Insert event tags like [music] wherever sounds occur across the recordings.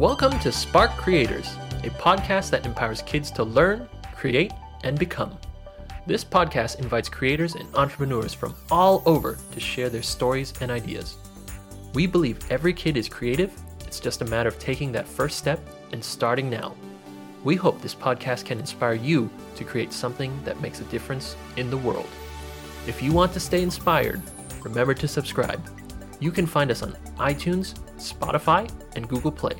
Welcome to Spark Creators, a podcast that empowers kids to learn, create, and become. This podcast invites creators and entrepreneurs from all over to share their stories and ideas. We believe every kid is creative, it's just a matter of taking that first step and starting now. We hope this podcast can inspire you to create something that makes a difference in the world. If you want to stay inspired, remember to subscribe. You can find us on iTunes, Spotify, and Google Play,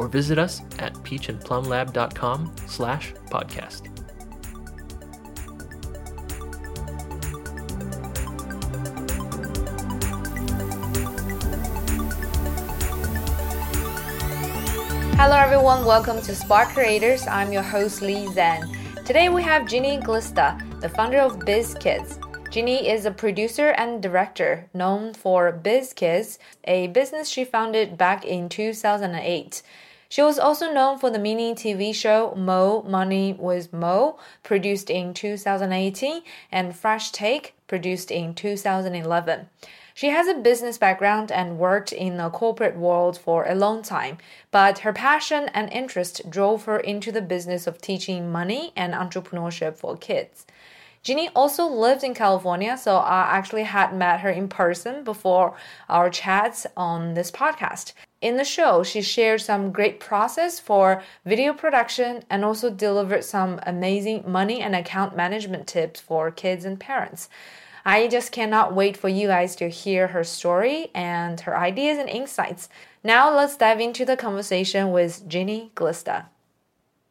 or visit us at peachandplumlab.com slash podcast. Hello everyone, welcome to Spark Creators. I'm your host Lee Zan. Today we have Ginny Glista, the founder of BizKids. Ginny is a producer and director known for BizKids, a business she founded back in 2008. She was also known for the mini TV show Mo Money with Mo, produced in 2018, and Fresh Take, produced in 2011. She has a business background and worked in the corporate world for a long time, but her passion and interest drove her into the business of teaching money and entrepreneurship for kids. Ginny also lived in California, so I actually had met her in person before our chats on this podcast. In the show, she shared some great process for video production and also delivered some amazing money and account management tips for kids and parents. I just cannot wait for you guys to hear her story and her ideas and insights. Now let's dive into the conversation with Ginny Glista.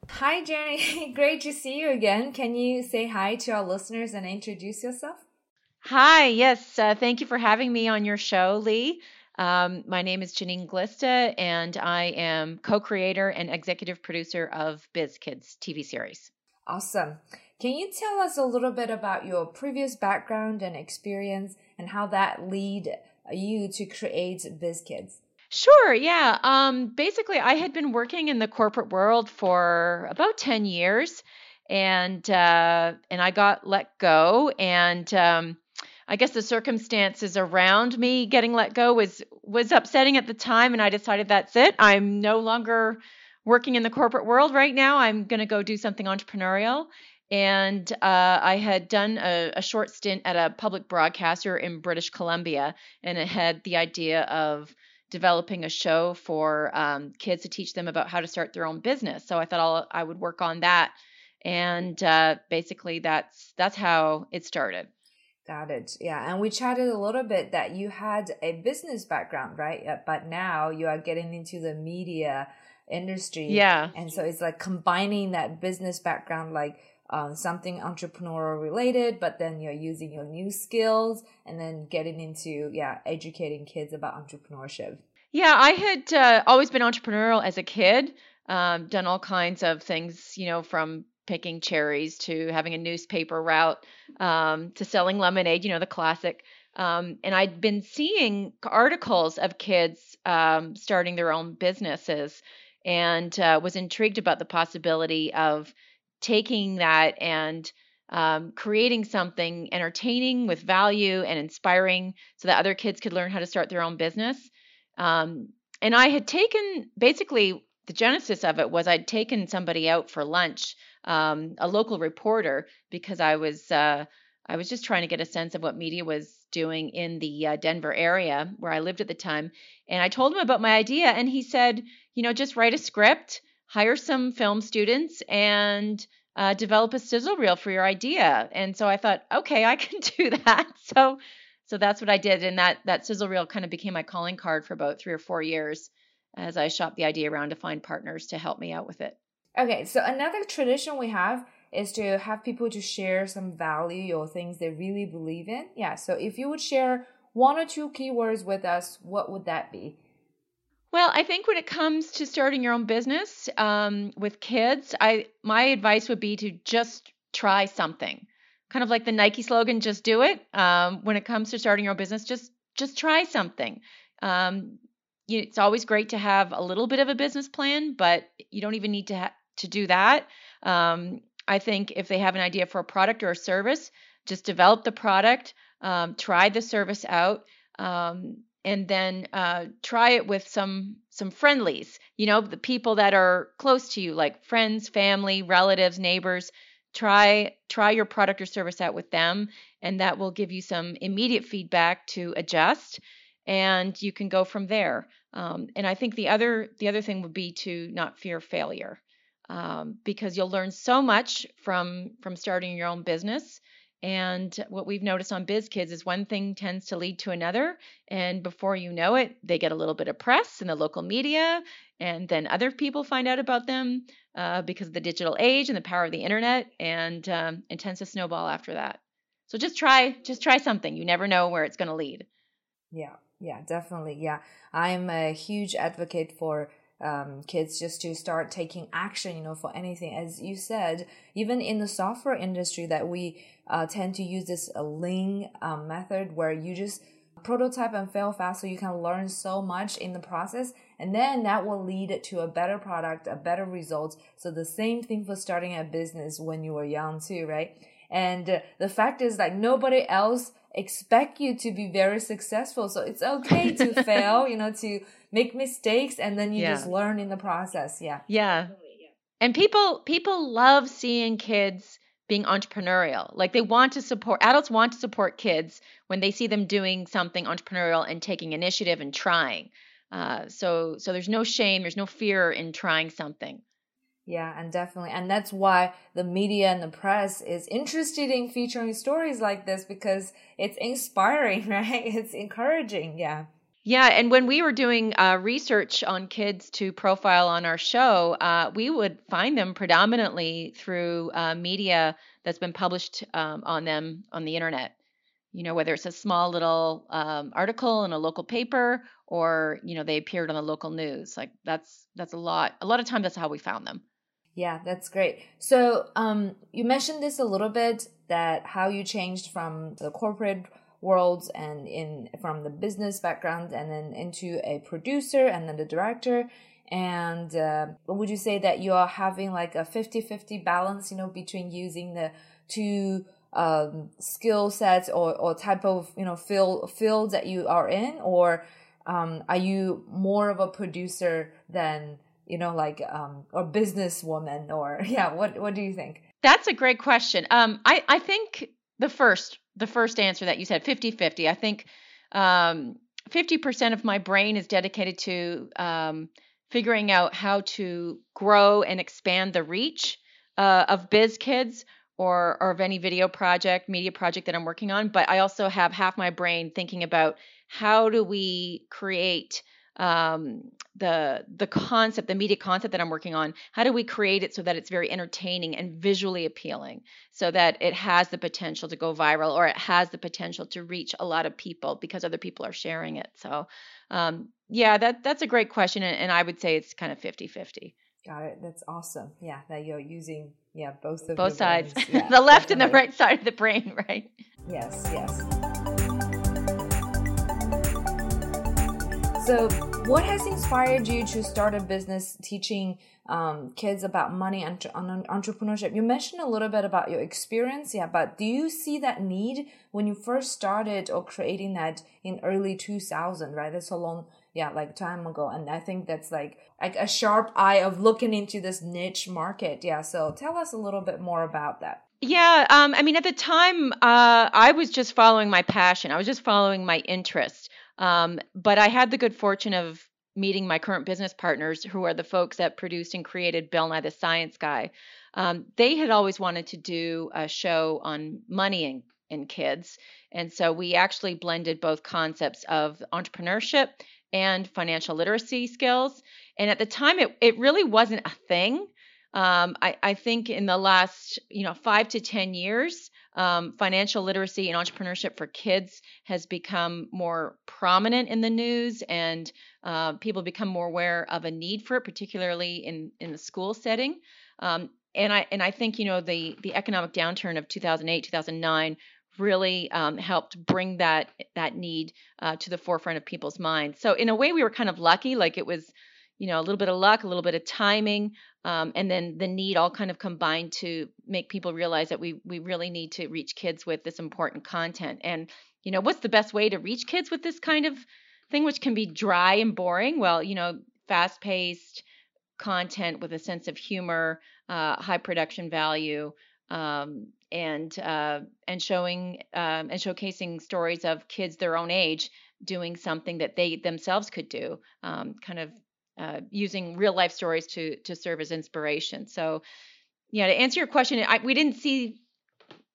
Hi, Jenny. [laughs] Great to see you again. Can you say hi to our listeners and introduce yourself? Hi, yes. Uh, thank you for having me on your show, Lee. Um, my name is Janine Glista, and I am co creator and executive producer of BizKids TV series. Awesome. Can you tell us a little bit about your previous background and experience and how that lead you to create BizKids? Sure, yeah. Um, basically, I had been working in the corporate world for about 10 years and uh, and I got let go and um, I guess the circumstances around me getting let go was was upsetting at the time and I decided that's it. I'm no longer working in the corporate world right now. I'm going to go do something entrepreneurial and uh, I had done a, a, short stint at a public broadcaster in British Columbia, and it had the idea of developing a show for um, kids to teach them about how to start their own business. So I thought I'll, I would work on that, and uh, basically that's that's how it started. Got it. Yeah, and we chatted a little bit that you had a business background, right? But now you are getting into the media industry. Yeah. And so it's like combining that business background, like um, something entrepreneurial related, but then you're using your new skills and then getting into, yeah, educating kids about entrepreneurship. Yeah, I had uh, always been entrepreneurial as a kid, um, done all kinds of things, you know, from picking cherries to having a newspaper route um, to selling lemonade, you know, the classic. Um, and I'd been seeing articles of kids um, starting their own businesses and uh, was intrigued about the possibility of taking that and um, creating something entertaining with value and inspiring so that other kids could learn how to start their own business. Um, and I had taken basically the genesis of it was I'd taken somebody out for lunch, um, a local reporter, because I was uh, I was just trying to get a sense of what media was doing in the uh, Denver area where I lived at the time. And I told him about my idea, and he said, you know, just write a script hire some film students and uh, develop a sizzle reel for your idea. And so I thought, okay, I can [laughs] do that. So so that's what I did, and that that sizzle reel kind of became my calling card for about three or four years as I shopped the idea around to find partners to help me out with it. Okay, so another tradition we have is to have people to share some value or things they really believe in. Yeah, so if you would share one or two keywords with us, what would that be? Well, I think when it comes to starting your own business um, with kids, I my advice would be to just try something. Kind of like the Nike slogan, "Just do it." Um, when it comes to starting your own business, just just try something. Um, you, it's always great to have a little bit of a business plan, but you don't even need to ha- to do that. Um, I think if they have an idea for a product or a service, just develop the product, um, try the service out, um, and then uh, try it with some some friendlies. You know, the people that are close to you, like friends, family, relatives, neighbors. Try try your product or service out with them, and that will give you some immediate feedback to adjust, and you can go from there. Um, and I think the other the other thing would be to not fear failure, um, because you'll learn so much from from starting your own business and what we've noticed on BizKids is one thing tends to lead to another. And before you know it, they get a little bit of press in the local media. And then other people find out about them uh, because of the digital age and the power of the internet. And um, it tends to snowball after that. So just try, just try something. You never know where it's going to lead. Yeah, yeah, definitely. Yeah. I'm a huge advocate for um, kids just to start taking action, you know, for anything. As you said, even in the software industry, that we uh, tend to use this lean um, method where you just prototype and fail fast so you can learn so much in the process and then that will lead to a better product a better result so the same thing for starting a business when you were young too right? And uh, the fact is like nobody else expect you to be very successful. So it's okay to [laughs] fail you know to make mistakes and then you yeah. just learn in the process. Yeah. Yeah. And people people love seeing kids being entrepreneurial. Like they want to support adults want to support kids when they see them doing something entrepreneurial and taking initiative and trying. Uh, so so there's no shame, there's no fear in trying something. Yeah, and definitely. And that's why the media and the press is interested in featuring stories like this because it's inspiring, [laughs] right? It's encouraging. Yeah. Yeah, and when we were doing uh, research on kids to profile on our show, uh, we would find them predominantly through uh, media that's been published um, on them on the internet. You know, whether it's a small little um, article in a local paper or you know they appeared on the local news. Like that's that's a lot. A lot of times that's how we found them. Yeah, that's great. So um, you mentioned this a little bit that how you changed from the corporate worlds and in from the business background and then into a producer and then the director. And uh, would you say that you are having like a 50-50 balance you know between using the two um, skill sets or, or type of you know field field that you are in? Or um, are you more of a producer than you know like um, or businesswoman or [laughs] yeah what what do you think? That's a great question. Um, I, I think the first the first answer that you said 50 50. I think um, 50% of my brain is dedicated to um, figuring out how to grow and expand the reach uh, of Biz Kids or, or of any video project, media project that I'm working on. But I also have half my brain thinking about how do we create um, the the concept, the media concept that I'm working on, how do we create it so that it's very entertaining and visually appealing, so that it has the potential to go viral or it has the potential to reach a lot of people because other people are sharing it. So, um, yeah, that that's a great question, and, and I would say it's kind of 50-50. Got it. That's awesome. Yeah, that you're using yeah both of both sides, yeah, [laughs] the left definitely. and the right side of the brain, [laughs] right? Yes. Yes. So, what has inspired you to start a business teaching um, kids about money and entrepreneurship? You mentioned a little bit about your experience, yeah, but do you see that need when you first started or creating that in early 2000, right? That's a long, yeah, like time ago. And I think that's like, like a sharp eye of looking into this niche market. Yeah. So tell us a little bit more about that. Yeah, um, I mean, at the time, uh, I was just following my passion. I was just following my interest. Um, but I had the good fortune of meeting my current business partners, who are the folks that produced and created Bill Nye the Science Guy. Um, they had always wanted to do a show on money and, kids. And so we actually blended both concepts of entrepreneurship and financial literacy skills. And at the time, it, it really wasn't a thing. Um, I, I, think in the last, you know, five to ten years, um, financial literacy and entrepreneurship for kids has become more prominent in the news, and uh, people become more aware of a need for it, particularly in in the school setting. Um, and I and I think you know the the economic downturn of 2008 2009 really um, helped bring that that need uh, to the forefront of people's minds. So in a way, we were kind of lucky. Like it was you know a little bit of luck a little bit of timing um, and then the need all kind of combined to make people realize that we we really need to reach kids with this important content and you know what's the best way to reach kids with this kind of thing which can be dry and boring. Well, you know, fast paced content with a sense of humor, uh, high production value, um, and uh, and showing um, and showcasing stories of kids their own age doing something that they themselves could do, um, kind of uh, using real life stories to to serve as inspiration. So, yeah, to answer your question, I, we didn't see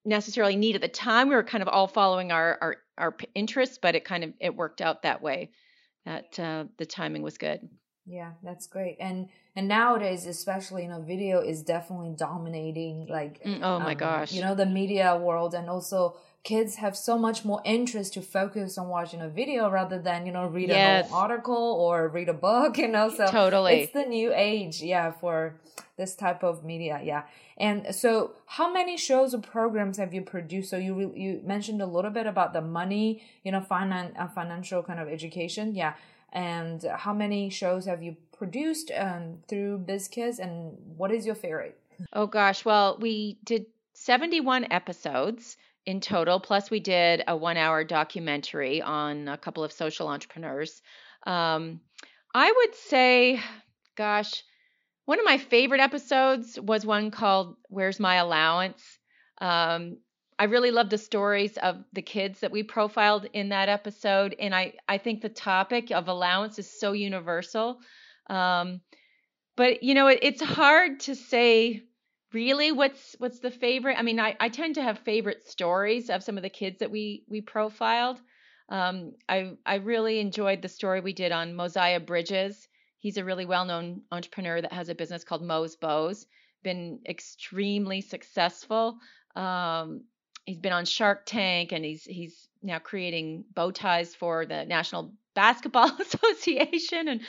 necessarily need at the time. We were kind of all following our our, our interests, but it kind of it worked out that way. That uh, the timing was good. Yeah, that's great. And and nowadays, especially you know, video is definitely dominating. Like, mm, oh my um, gosh, you know, the media world, and also kids have so much more interest to focus on watching a video rather than you know read yes. an article or read a book. [laughs] You know, so totally, it's the new age. Yeah, for this type of media. Yeah. And so, how many shows or programs have you produced? So you you mentioned a little bit about the money, you know, finance, uh, financial kind of education. Yeah and how many shows have you produced um, through BizKids, and what is your favorite? Oh gosh, well, we did 71 episodes in total, plus we did a one-hour documentary on a couple of social entrepreneurs. Um, I would say, gosh, one of my favorite episodes was one called "Where's My Allowance." Um, I really love the stories of the kids that we profiled in that episode, and I I think the topic of allowance is so universal. Um, but you know, it, it's hard to say really what's what's the favorite. I mean, I, I tend to have favorite stories of some of the kids that we we profiled. Um, I I really enjoyed the story we did on Moziah Bridges. He's a really well-known entrepreneur that has a business called Mo's Bows. Been extremely successful. Um, he's been on Shark Tank and he's he's now creating bow ties for the National Basketball [laughs] Association and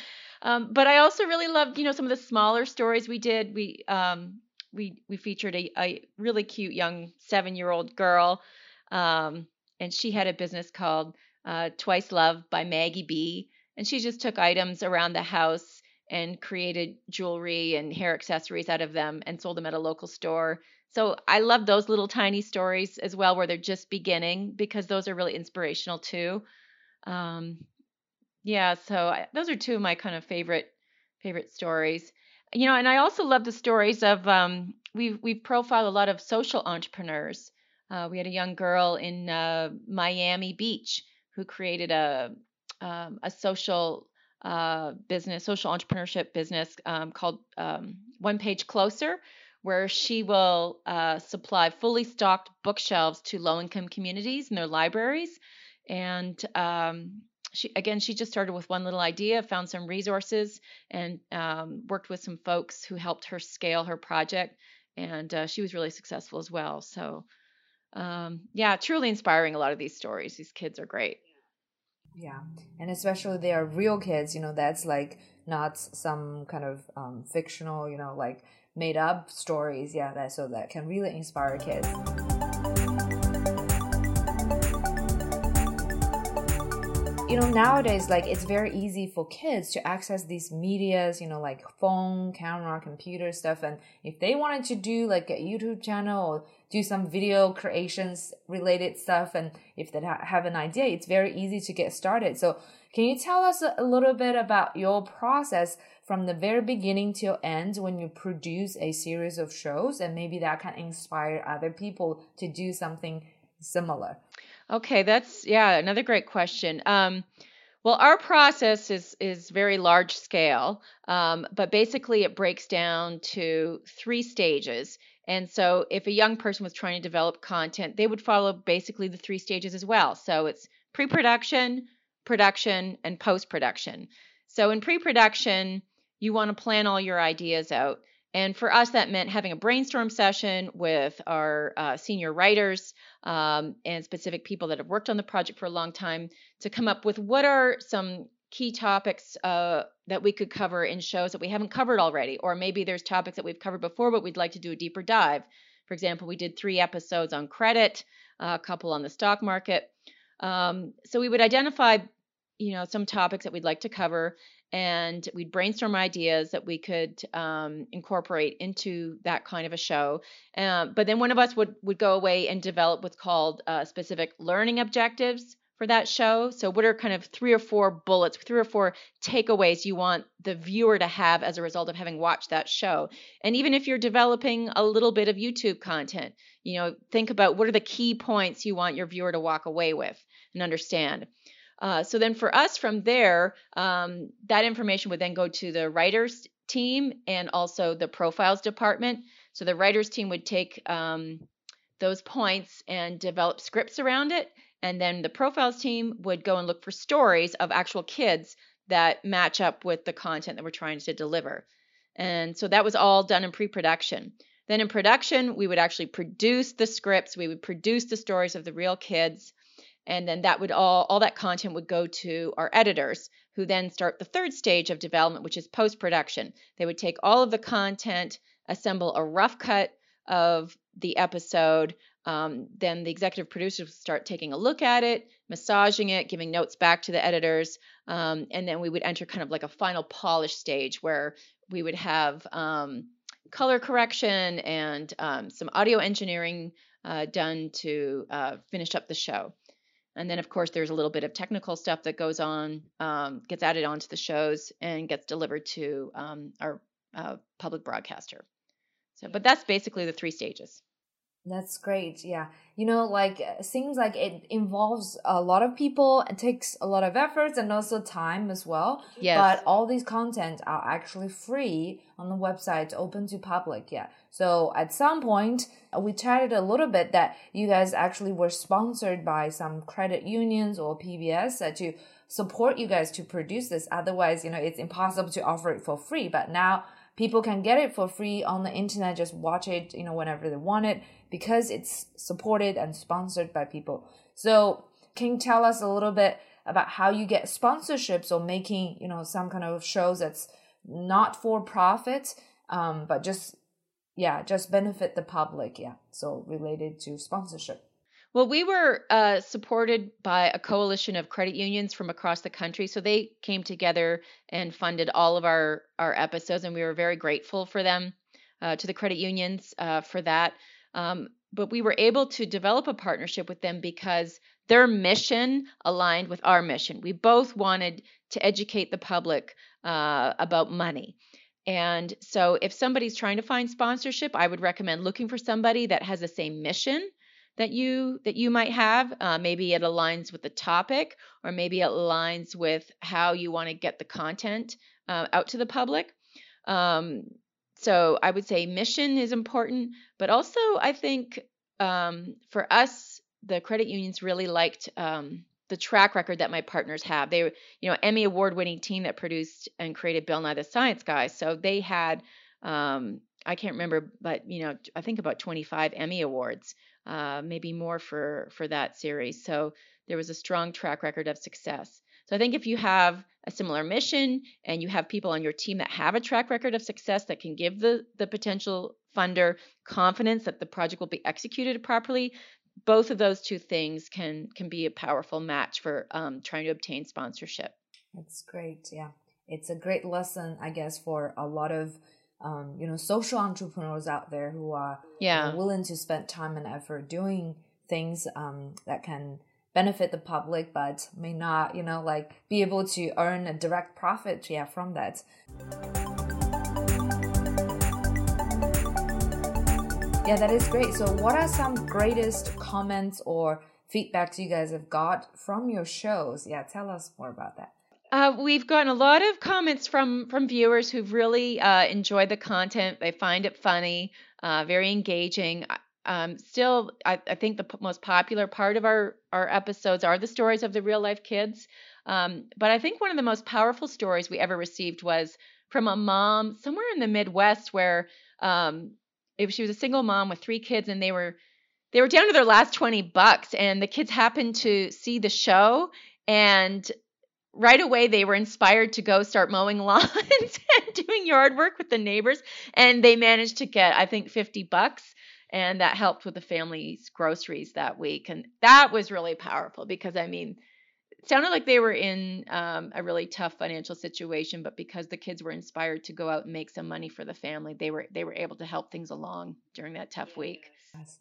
um, but I also really loved you know some of the smaller stories we did we um, we we featured a, a really cute young seven year old girl um, and she had a business called uh, Twice Love by Maggie B and she just took items around the house and created jewelry and hair accessories out of them and sold them at a local store so I love those little tiny stories as well, where they're just beginning, because those are really inspirational too. Um, yeah, so I, those are two of my kind of favorite favorite stories. You know, and I also love the stories of um, we've we've profiled a lot of social entrepreneurs. Uh, we had a young girl in uh, Miami Beach who created a um, a social uh, business, social entrepreneurship business um, called um, One Page Closer, where she will uh, supply fully stocked bookshelves to low income communities in their libraries. And um, she, again, she just started with one little idea, found some resources, and um, worked with some folks who helped her scale her project. And uh, she was really successful as well. So, um, yeah, truly inspiring a lot of these stories. These kids are great. Yeah. And especially they are real kids, you know, that's like not some kind of um, fictional, you know, like made up stories yeah that so that can really inspire kids you know nowadays like it's very easy for kids to access these medias you know like phone camera computer stuff. And if they wanted to do like a youtube channel or do some video creations related stuff and if they have an idea it's very easy to get started. So can you tell us a little bit about your process from the very beginning till end when you produce a series of shows and maybe that can inspire other people to do something similar okay that's yeah another great question. Um, well our process is is very large scale um, but basically it breaks down to three stages. And so if a young person was trying to develop content they would follow basically the three stages as well. So it's pre-production production and post-production. So in pre-production you want to plan all your ideas out. And for us, that meant having a brainstorm session with our uh, senior writers um, and specific people that have worked on the project for a long time to come up with what are some key topics uh, that we could cover in shows that we haven't covered already. Or maybe there's topics that we've covered before, but we'd like to do a deeper dive. For example, we did three episodes on credit, a couple on the stock market. Um, so we would identify you know some topics that we'd like to cover and we'd brainstorm ideas that we could um, incorporate into that kind of a show. Um, but then one of us would would go away and develop what's called uh, specific learning objectives for that show. So, what are kind of three or four bullets, three or four takeaways you want the viewer to have as a result of having watched that show? And even if you're developing a little bit of YouTube content, you know, think about what are the key points you want your viewer to walk away with and understand. Uh, so then for us from there, um, that information would then go to the writers team and also the profiles department. So the writers team would take um, those points and develop scripts around it and then the profiles team would go and look for stories of actual kids that match up with the content that we're trying to deliver. And so that was all done in pre production. Then in production, we would actually produce the scripts, we would produce the stories of the real kids. And then that would all, all that content would go to our editors, who then start the third stage of development, which is post production. They would take all of the content, assemble a rough cut of the episode, um, then the executive producers would start taking a look at it, massaging it, giving notes back to the editors, um, and then we would enter kind of like a final polish stage where we would have um, color correction and um, some audio engineering uh, done to uh, finish up the show. And then, of course, there's a little bit of technical stuff that goes on, um, gets added onto the shows, and gets delivered to um, our uh, public broadcaster. So, but that's basically the three stages. That's great. Yeah. You know, like it seems like it involves a lot of people. It takes a lot of efforts and also time as well. Yes. But all these content are actually free on the website, open to public. Yeah. So at some point, uh, we chatted a little bit that you guys actually were sponsored by some credit unions or PBS to support you guys to produce this. Otherwise, you know, it's impossible to offer it for free. But now people can get it for free on the internet, just watch it, you know, whenever they want it because it's supported and sponsored by people. So, can you tell us a little bit about how you get sponsorships or making, you know, some kind of shows that's not for profit, um, but just, yeah, just benefit the public. Yeah. So, related to sponsorship. Well, we were uh, supported by a coalition of credit unions from across the country. So they came together and funded all of our, our episodes, and we were very grateful for them, uh, to the credit unions uh, for that. Um, but we were able to develop a partnership with them because their mission aligned with our mission. We both wanted to educate the public uh, about money. And so, if somebody's trying to find sponsorship, I would recommend looking for somebody that has the same mission that you that you might have. Uh, maybe it aligns with the topic, or maybe it aligns with how you want to get the content uh, out to the public. Um, so I would say mission is important, but also I think um, for us, the credit unions really liked um, the track record that my partners have. They you know, Emmy award winning team that produced and created Bill Nye the Science Guy. So they had, um, I can't remember, but you know, I think about 25 Emmy awards, uh, maybe more for for that series. So there was a strong track record of success. So I think if you have a similar mission and you have people on your team that have a track record of success that can give the, the potential funder confidence that the project will be executed properly, both of those two things can can be a powerful match for um, trying to obtain sponsorship. That's great. Yeah, it's a great lesson, I guess, for a lot of um, you know social entrepreneurs out there who are yeah you know, willing to spend time and effort doing things um, that can benefit the public but may not you know like be able to earn a direct profit yeah from that. Yeah that is great. So what are some greatest comments or feedbacks you guys have got from your shows? Yeah tell us more about that uh, we've gotten a lot of comments from from viewers who've really uh, enjoyed the content. They find it funny, uh, very engaging. Um, still, I, I, think the p- most popular part of our, our episodes are the stories of the real life kids. Um, but I think one of the most powerful stories we ever received was from a mom somewhere in the Midwest where um, she was a single mom with three kids and they were they were down to their last 20 bucks and the kids happened to see the show and right away they were inspired to go start mowing [laughs] lawns and doing yard work with the neighbors and they managed to get i think 50 bucks and that helped with the family's groceries that week and that was really powerful because i mean it sounded like they were in um, a really tough financial situation but because the kids were inspired to go out and make some money for the family they were they were able to help things along during that tough week.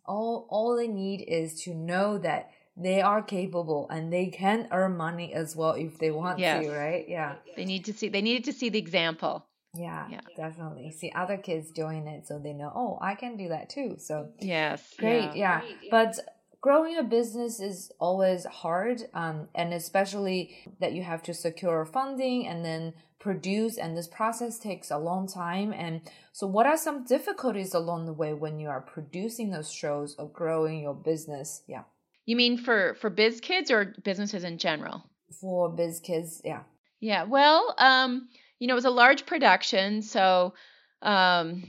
All all they need is to know that they are capable and they can earn money as well if they want Yes. to, right? Yeah. They need to see. They needed to see the example. Yeah, Yeah. definitely. See other kids doing it so they know, oh, I can do that too. So Yes. great, yeah. But growing a business is always hard, um, and especially that you have to secure funding and then produce, and this process takes a long time. And so, what are some difficulties along the way when you are producing those shows or growing your business? Yeah, You mean for for biz kids or businesses in general? for biz kids, yeah. Yeah. Well, um, you know, it was a large production, so um,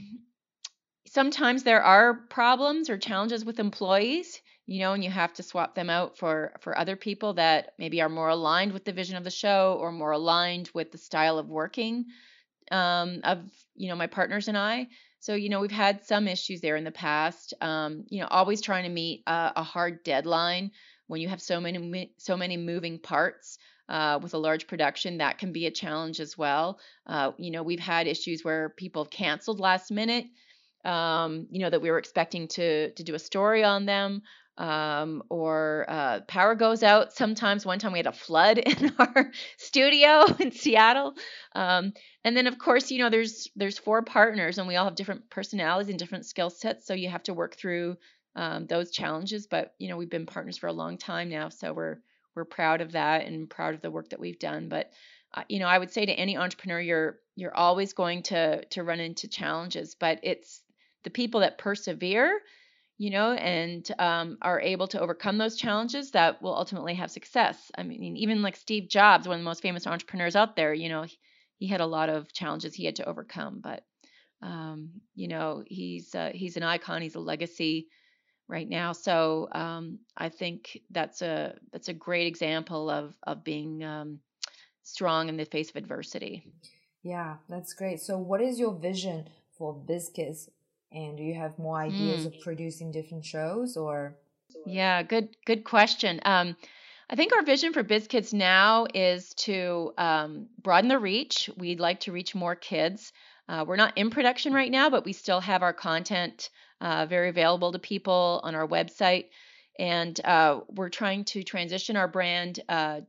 sometimes there are problems or challenges with employees. You know, and you have to swap them out for for other people that maybe are more aligned with the vision of the show or more aligned with the style of working um, of you know my partners and I. So you know we've had some issues there in the past. Um, you know, always trying to meet a, a hard deadline when you have so many so many moving parts uh, with a large production that can be a challenge as well. Uh, you know, we've had issues where people have canceled last minute. Um, you know that we were expecting to to do a story on them, um, or uh, power goes out. Sometimes one time we had a flood [laughs] in our studio [laughs] in Seattle, um, and then of course you know there's there's four partners and we all have different personalities and different skill sets, so you have to work through um, those challenges. But you know we've been partners for a long time now, so we're we're proud of that and proud of the work that we've done. But uh, you know, I would say to any entrepreneur, you're you're always going to to run into challenges, but it's the people that persevere, you know, and um, are able to overcome those challenges that will ultimately have success. I mean, even like Steve Jobs, one of the most famous entrepreneurs out there, you know, he, he had a lot of challenges he had to overcome, but um, you know, he's uh, he's an icon, he's a legacy right now. So um, I think that's a that's a great example of of being um, strong in the face of adversity. Yeah, that's great. So, what is your vision for Bizkids? And do you have more ideas Mm. of producing different shows or? Yeah, good good question. Um, I think our vision for BizKids now is to um, broaden the reach. We'd like to reach more kids. Uh, we're not in production right now, but we still have our content uh, very available to people on our website, and uh, we're trying to transition our brand uh,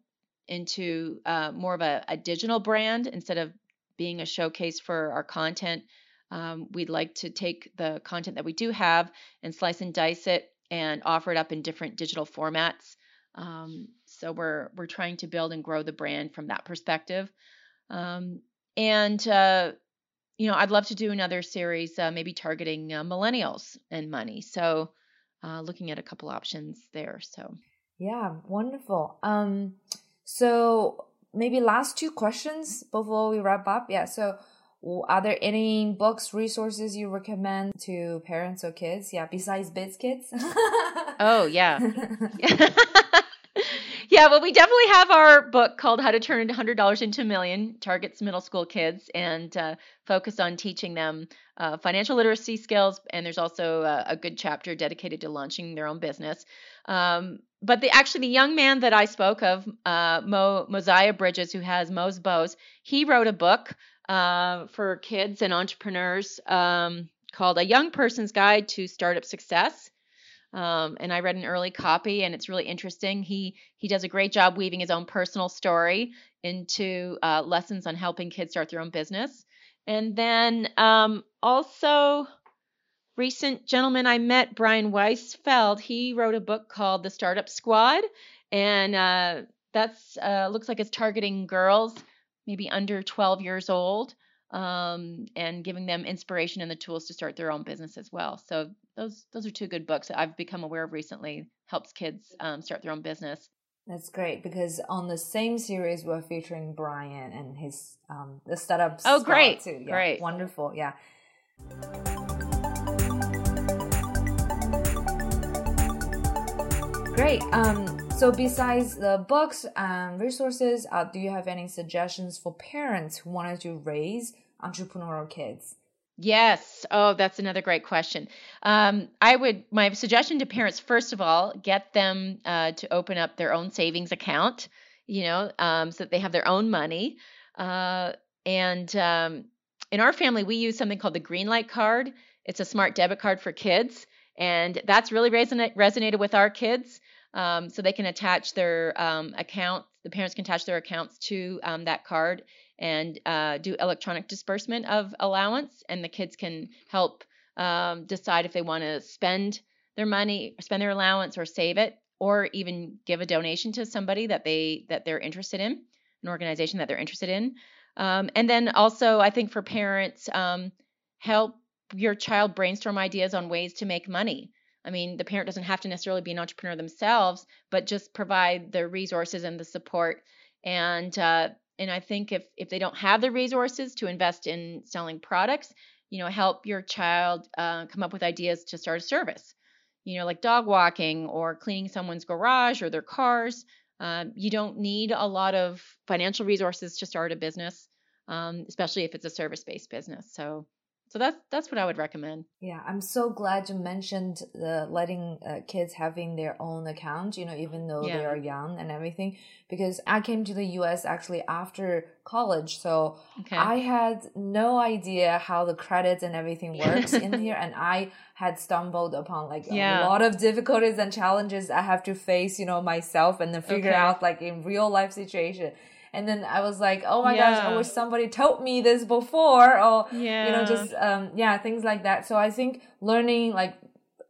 into uh, more of a, a digital brand instead of being a showcase for our content. Um, we'd like to take the content that we do have and slice and dice it and offer it up in different digital formats. Um, so we're we're trying to build and grow the brand from that perspective. Um, and uh, you know, I'd love to do another series, uh, maybe targeting uh, millennials and money. So uh, looking at a couple options there. So Yeah, wonderful. Um, so maybe last two questions before we wrap up. Yeah. So, are there any books, resources you recommend to parents or kids? Yeah, besides Biz Kids. [laughs] oh yeah. [laughs] yeah, well, we definitely have our book called How to Turn $100 into a Million, targets middle school kids, and uh, focus on teaching them uh, financial literacy skills. And there's also a, a good chapter dedicated to launching their own business. Um, but the actually the young man that I spoke of, uh, Mo Moziah Bridges, who has Mo's Bows, he wrote a book uh, for kids and entrepreneurs um, called A Young Person's Guide to Startup Success. Um, and I read an early copy, and it's really interesting. He he does a great job weaving his own personal story into uh, lessons on helping kids start their own business. And then um, also, recent gentleman I met, Brian Weisfeld, he wrote a book called The Startup Squad, and uh, that's uh, looks like it's targeting girls, maybe under 12 years old, um, and giving them inspiration and the tools to start their own business as well. So those those are two good books that I've become aware of recently. Helps kids um, start their own business. That's great because on the same series we're featuring Brian and his um the startup. Oh, great, too. Yeah, great. wonderful. Yeah. Great. Um. So besides the books and resources, uh, do you have any suggestions for parents who wanted to raise entrepreneurial kids? Yes. Oh, that's another great question. Um, I would my suggestion to parents first of all get them uh, to open up their own savings account. You know, um, so that they have their own money. Uh, and um, in our family, we use something called the Greenlight card. It's a smart debit card for kids, and that's really resonate, resonated with our kids. Um, so they can attach their um. The parents can attach their accounts to um, that card and uh, do electronic disbursement of allowance, and the kids can help um, decide if they want to spend their money, spend their allowance, or save it, or even give a donation to somebody that they that they're interested in, an organization that they're interested in. Um, and then also, I think for parents, um, help your child brainstorm ideas on ways to make money. I mean, the parent doesn't have to necessarily be an entrepreneur themselves, but just provide the resources and the support. And uh, and I think if if they don't have the resources to invest in selling products, you know, help your child uh, come up with ideas to start a service. You know, like dog walking or cleaning someone's garage or their cars. Um, you don't need a lot of financial resources to start a business, um, especially if it's a service-based business. So so that's that's what I would recommend. Yeah, I'm so glad you mentioned the letting uh, kids having their own account. You know, even though Yeah. they are young and everything, because I came to the U.S. actually after college, so Okay. I had no idea how the credits and everything works in here, [laughs] and I had stumbled upon like Yeah. a lot of difficulties and challenges I have to face, you know, myself, and then figure Okay. out like in real life situation. And then I was like, oh my gosh, I wish somebody told me this before, or you know, just um, yeah, things like that. So I think learning like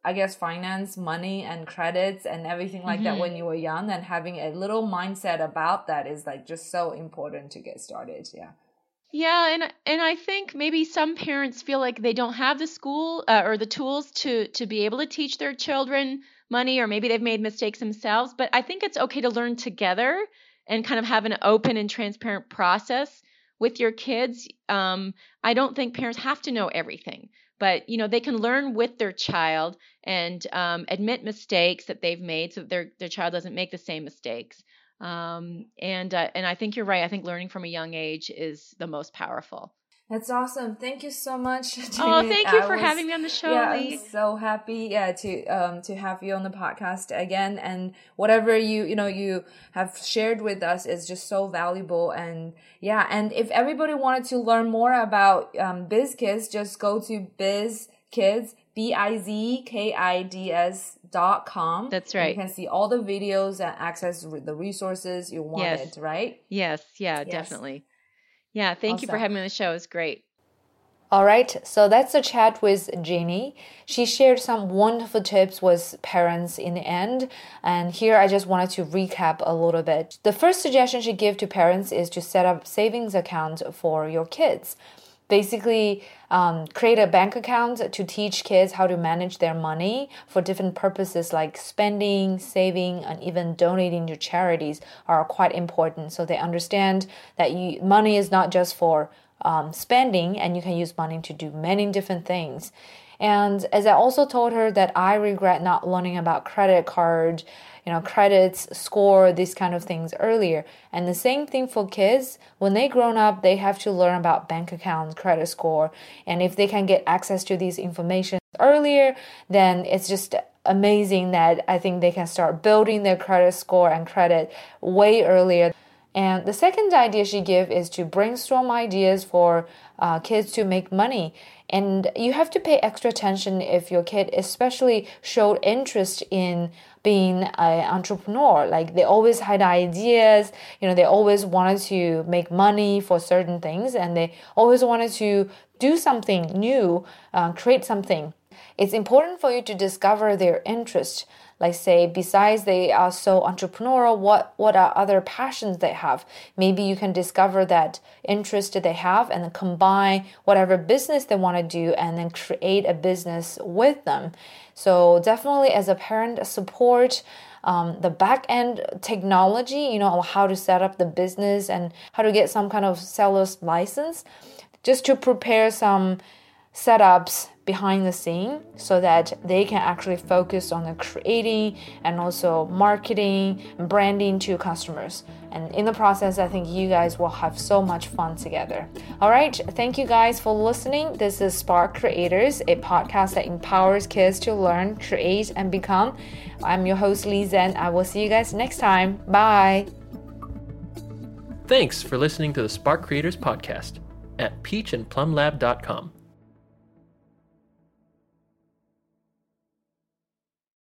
I guess finance, money, and credits and everything like that Mhm. when you were young, and having a little mindset about that is like just so important to get started. Yeah. Yeah, and and I think maybe some parents feel like they don't have the school uh, or the tools to to be able to teach their children money, or maybe they've made mistakes themselves. But I think it's okay to learn together and kind of have an open and transparent process with your kids. Um, I don't think parents have to know everything, but you know they can learn with their child and um, admit mistakes that they've made, so their their child doesn't make the same mistakes. Um, and uh, and I think you're right. I think learning from a young age is the most powerful. That's awesome. Thank you so much. [laughs] Oh, thank you I for was- having me on the show, yeah, Lee. I'm so happy, yeah, to um to have you on the podcast again. And whatever you you know you have shared with us is just so valuable. And yeah, and if everybody wanted to learn more about um, BizKids, just go to BizKids B I Z K I D S dot com. That's And right. You can see all the videos and access the resources you wanted, Yes. right? Yes, yeah, Yes. definitely. Yeah, thank you for having me on the show. It's great. All right, so that's a chat with Jeannie. She shared some wonderful tips with parents in the end, and here I just wanted to recap a little bit. The first suggestion she gave to parents is to set up savings accounts for your kids. Basically, um, create a bank account to teach kids how to manage their money for different purposes like spending, saving, and even donating to charities are quite important. So they understand that you, money is not just for um, spending and you can use money to do many different things. And as I also told her that I regret not learning about credit card, you know, credits, score, these kind of things earlier. And the same thing for kids. When they grown up, they have to learn about bank accounts, credit score. And if they can get access to these information earlier, then it's just amazing that I think they can start building their credit score and credit way earlier. And the second idea she gave is to brainstorm ideas for uh, kids to make money. And you have to pay extra attention if your kid especially showed interest in being an entrepreneur. Like they always had ideas, you know, they always wanted to make money for certain things and they always wanted to do something new, uh, create something. It's important for you to discover their interest like say besides they are so entrepreneurial what what are other passions they have? Maybe you can discover that interest that they have and then combine whatever business they want to do and then create a business with them. So definitely as a parent support um, the back end technology you know how to set up the business and how to get some kind of seller's license just to prepare some setups behind the scene so that they can actually focus on the creating and also marketing and branding to customers. And in the process, I think you guys will have so much fun together. All right, thank you guys for listening. This is Spark Creators, a podcast that empowers kids to learn, create, and become. I'm your host, Lee Zen. I will see you guys next time. Bye. Thanks for listening to the Spark Creators Podcast at peachandplumlab.com.